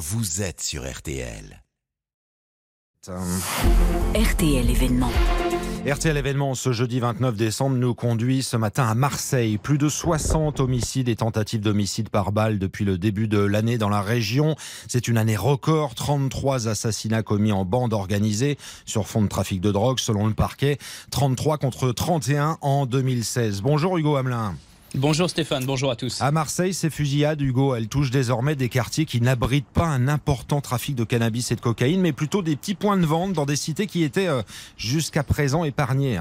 vous êtes sur RTL. RTL événement. RTL événement ce jeudi 29 décembre nous conduit ce matin à Marseille. Plus de 60 homicides et tentatives d'homicide par balle depuis le début de l'année dans la région. C'est une année record. 33 assassinats commis en bande organisée sur fond de trafic de drogue selon le parquet. 33 contre 31 en 2016. Bonjour Hugo Hamelin. Bonjour Stéphane, bonjour à tous. À Marseille, ces fusillades, Hugo, elles touchent désormais des quartiers qui n'abritent pas un important trafic de cannabis et de cocaïne, mais plutôt des petits points de vente dans des cités qui étaient euh, jusqu'à présent épargnées.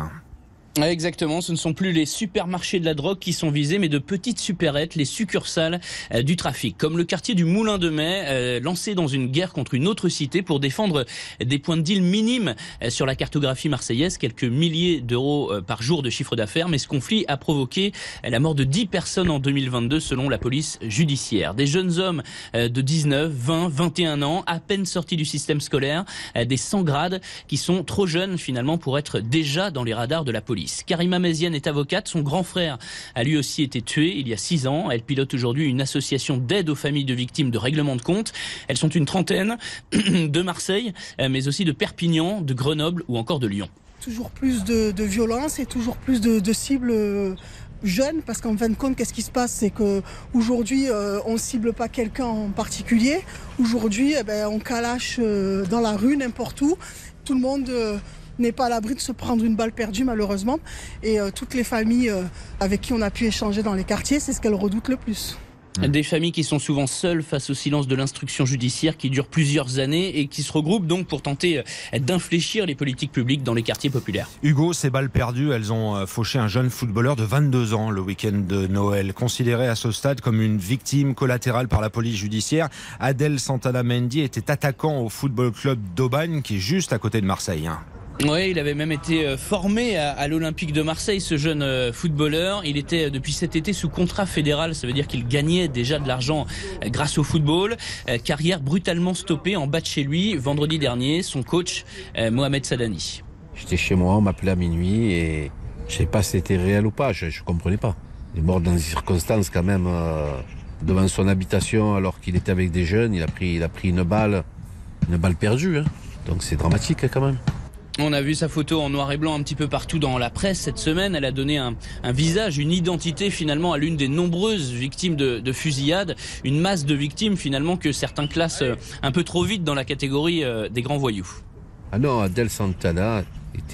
Hein. Exactement, ce ne sont plus les supermarchés de la drogue qui sont visés, mais de petites supérettes, les succursales euh, du trafic, comme le quartier du Moulin de Mai, euh, lancé dans une guerre contre une autre cité pour défendre des points de deal minimes euh, sur la cartographie marseillaise, quelques milliers d'euros par jour de chiffre d'affaires, mais ce conflit a provoqué la mort de 10 personnes en 2022 selon la police judiciaire. Des jeunes hommes de 19, 20, 21 ans, à peine sortis du système scolaire, des sans grades qui sont trop jeunes finalement pour être déjà dans les radars de la police. Karima Mézienne est avocate. Son grand frère a lui aussi été tué il y a six ans. Elle pilote aujourd'hui une association d'aide aux familles de victimes de règlement de compte. Elles sont une trentaine de Marseille, euh, mais aussi de Perpignan, de Grenoble ou encore de Lyon. Toujours plus de, violence et toujours plus de, cibles euh, jeunes parce qu'en fin de compte qu'est-ce qui se passe? C'est que aujourd'hui euh, on cible pas quelqu'un en particulier aujourd'hui eh ben, on calache dans la rue n'importe où tout le monde n'est pas à l'abri de se prendre une balle perdue malheureusement. Et euh, toutes les familles euh, avec qui on a pu échanger dans les quartiers, c'est ce qu'elles redoutent le plus. Des familles qui sont souvent seules face au silence de l'instruction judiciaire qui dure plusieurs années et qui se regroupent donc pour tenter euh, d'infléchir les politiques publiques dans les quartiers populaires. Hugo, ces balles perdues, elles ont fauché un jeune footballeur de 22 ans le week-end de Noël. Considéré à ce stade comme une victime collatérale par la police judiciaire, Adel Santana Mendy était attaquant au football club d'Aubagne qui est juste à côté de Marseille. Hein. Oui, il avait même été euh, formé à, l'Olympique de Marseille, ce jeune euh, footballeur. Il était euh, depuis cet été sous contrat fédéral, ça veut dire qu'il gagnait déjà de l'argent grâce au football. Carrière brutalement stoppée en bas de chez lui vendredi dernier, son coach Mohamed Sadani. J'étais chez moi, on m'appelait à minuit et je sais pas si c'était réel ou pas, je, ne comprenais pas. Il est mort dans des circonstances quand même devant son habitation alors qu'il était avec des jeunes, il a pris, il a pris une balle, une balle perdue. Hein. Donc c'est dramatique quand même. On a vu sa photo en noir et blanc un petit peu partout dans la presse cette semaine. Elle a donné un, visage, une identité finalement à l'une des nombreuses victimes de, fusillades, une masse de victimes finalement que certains classent euh, un peu trop vite dans la catégorie euh, des grands voyous. Ah non, Adel Santana,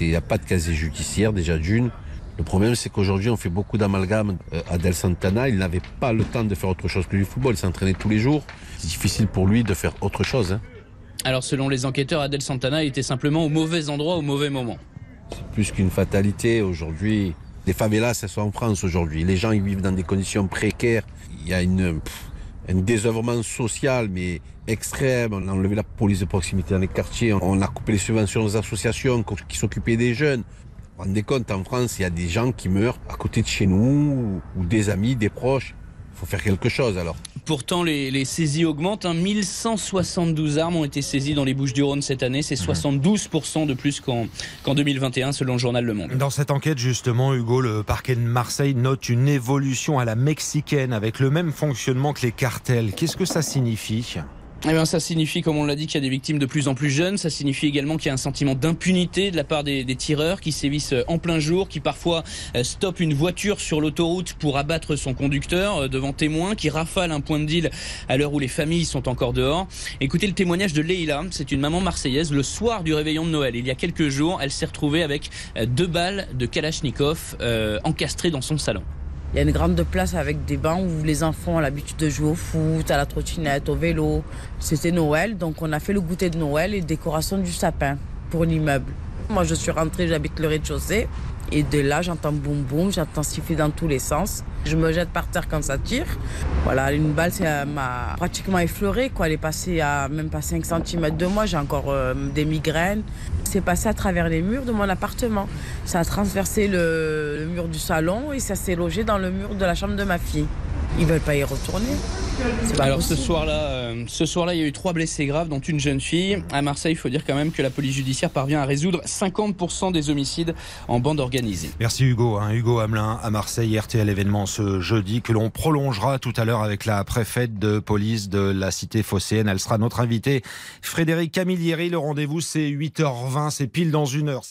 il n'y a pas de casier judiciaire déjà d'une. Le problème, c'est qu'aujourd'hui, on fait beaucoup d'amalgames. Euh, Adel Santana, il n'avait pas le temps de faire autre chose que du football. Il s'entraînait tous les jours. C'est difficile pour lui de faire autre chose. Hein. Alors selon les enquêteurs, Adel Santana était simplement au mauvais endroit au mauvais moment. C'est plus qu'une fatalité aujourd'hui. Les favelas, ça sont en France aujourd'hui. Les gens ils vivent dans des conditions précaires. Il y a un désœuvrement social, mais extrême. On a enlevé la police de proximité dans les quartiers. On a coupé les subventions aux associations qui s'occupaient des jeunes. Vous vous rendez compte, en France, il y a des gens qui meurent à côté de chez nous, ou des amis, des proches. Il faut faire quelque chose alors. Pourtant, les, saisies augmentent. 1172 hein. armes ont été saisies dans les Bouches-du-Rhône cette année. C'est 72% mhm. de plus qu'en 2021, selon le journal Le Monde. Dans cette enquête, justement, Hugo, le parquet de Marseille note une évolution à la mexicaine avec le même fonctionnement que les cartels. Qu'est-ce que ça signifie? Eh bien, ça signifie, comme on l'a dit, qu'il y a des victimes de plus en plus jeunes. Ça signifie également qu'il y a un sentiment d'impunité de la part des, tireurs qui sévissent euh, en plein jour, qui parfois euh, stoppent une voiture sur l'autoroute pour abattre son conducteur euh, devant témoins, qui rafalent un point de deal à l'heure où les familles sont encore dehors. Écoutez le témoignage de Leila. C'est une maman marseillaise. Le soir du réveillon de Noël, il y a quelques jours, elle s'est retrouvée avec deux balles de Kalachnikov encastrées dans son salon. Il y a une grande place avec des bancs où les enfants ont l'habitude de jouer au foot, à la trottinette, au vélo. C'était Noël, donc on a fait le goûter de Noël et décoration du sapin pour l'immeuble. Moi, je suis rentrée, j'habite le rez-de-chaussée. Et de là, j'entends boum boum, j'entends siffler dans tous les sens. Je me jette par terre quand ça tire. Voilà, une balle m'a pratiquement effleuré. Quoi. Elle est passée à même pas 5 cm de moi. J'ai encore euh, des migraines. C'est passé à travers les murs de mon appartement. Ça a transversé le, le mur du salon et ça s'est logé dans le mur de la chambre de ma fille. Ils veulent pas y retourner. Alors ce soir-là, euh, ce soir-là, il y a eu trois blessés graves, dont une jeune fille. À Marseille, il faut dire quand même que la police judiciaire parvient à résoudre 50% des homicides en bande organisée. Merci Hugo. Hein. Hugo Hamelin à Marseille, RTL événement ce jeudi que l'on prolongera tout à l'heure avec la préfète de police de la cité phocéenne. Elle sera notre invitée. Frédéric Camillieri, le rendez-vous c'est 8h20, c'est pile dans une heure.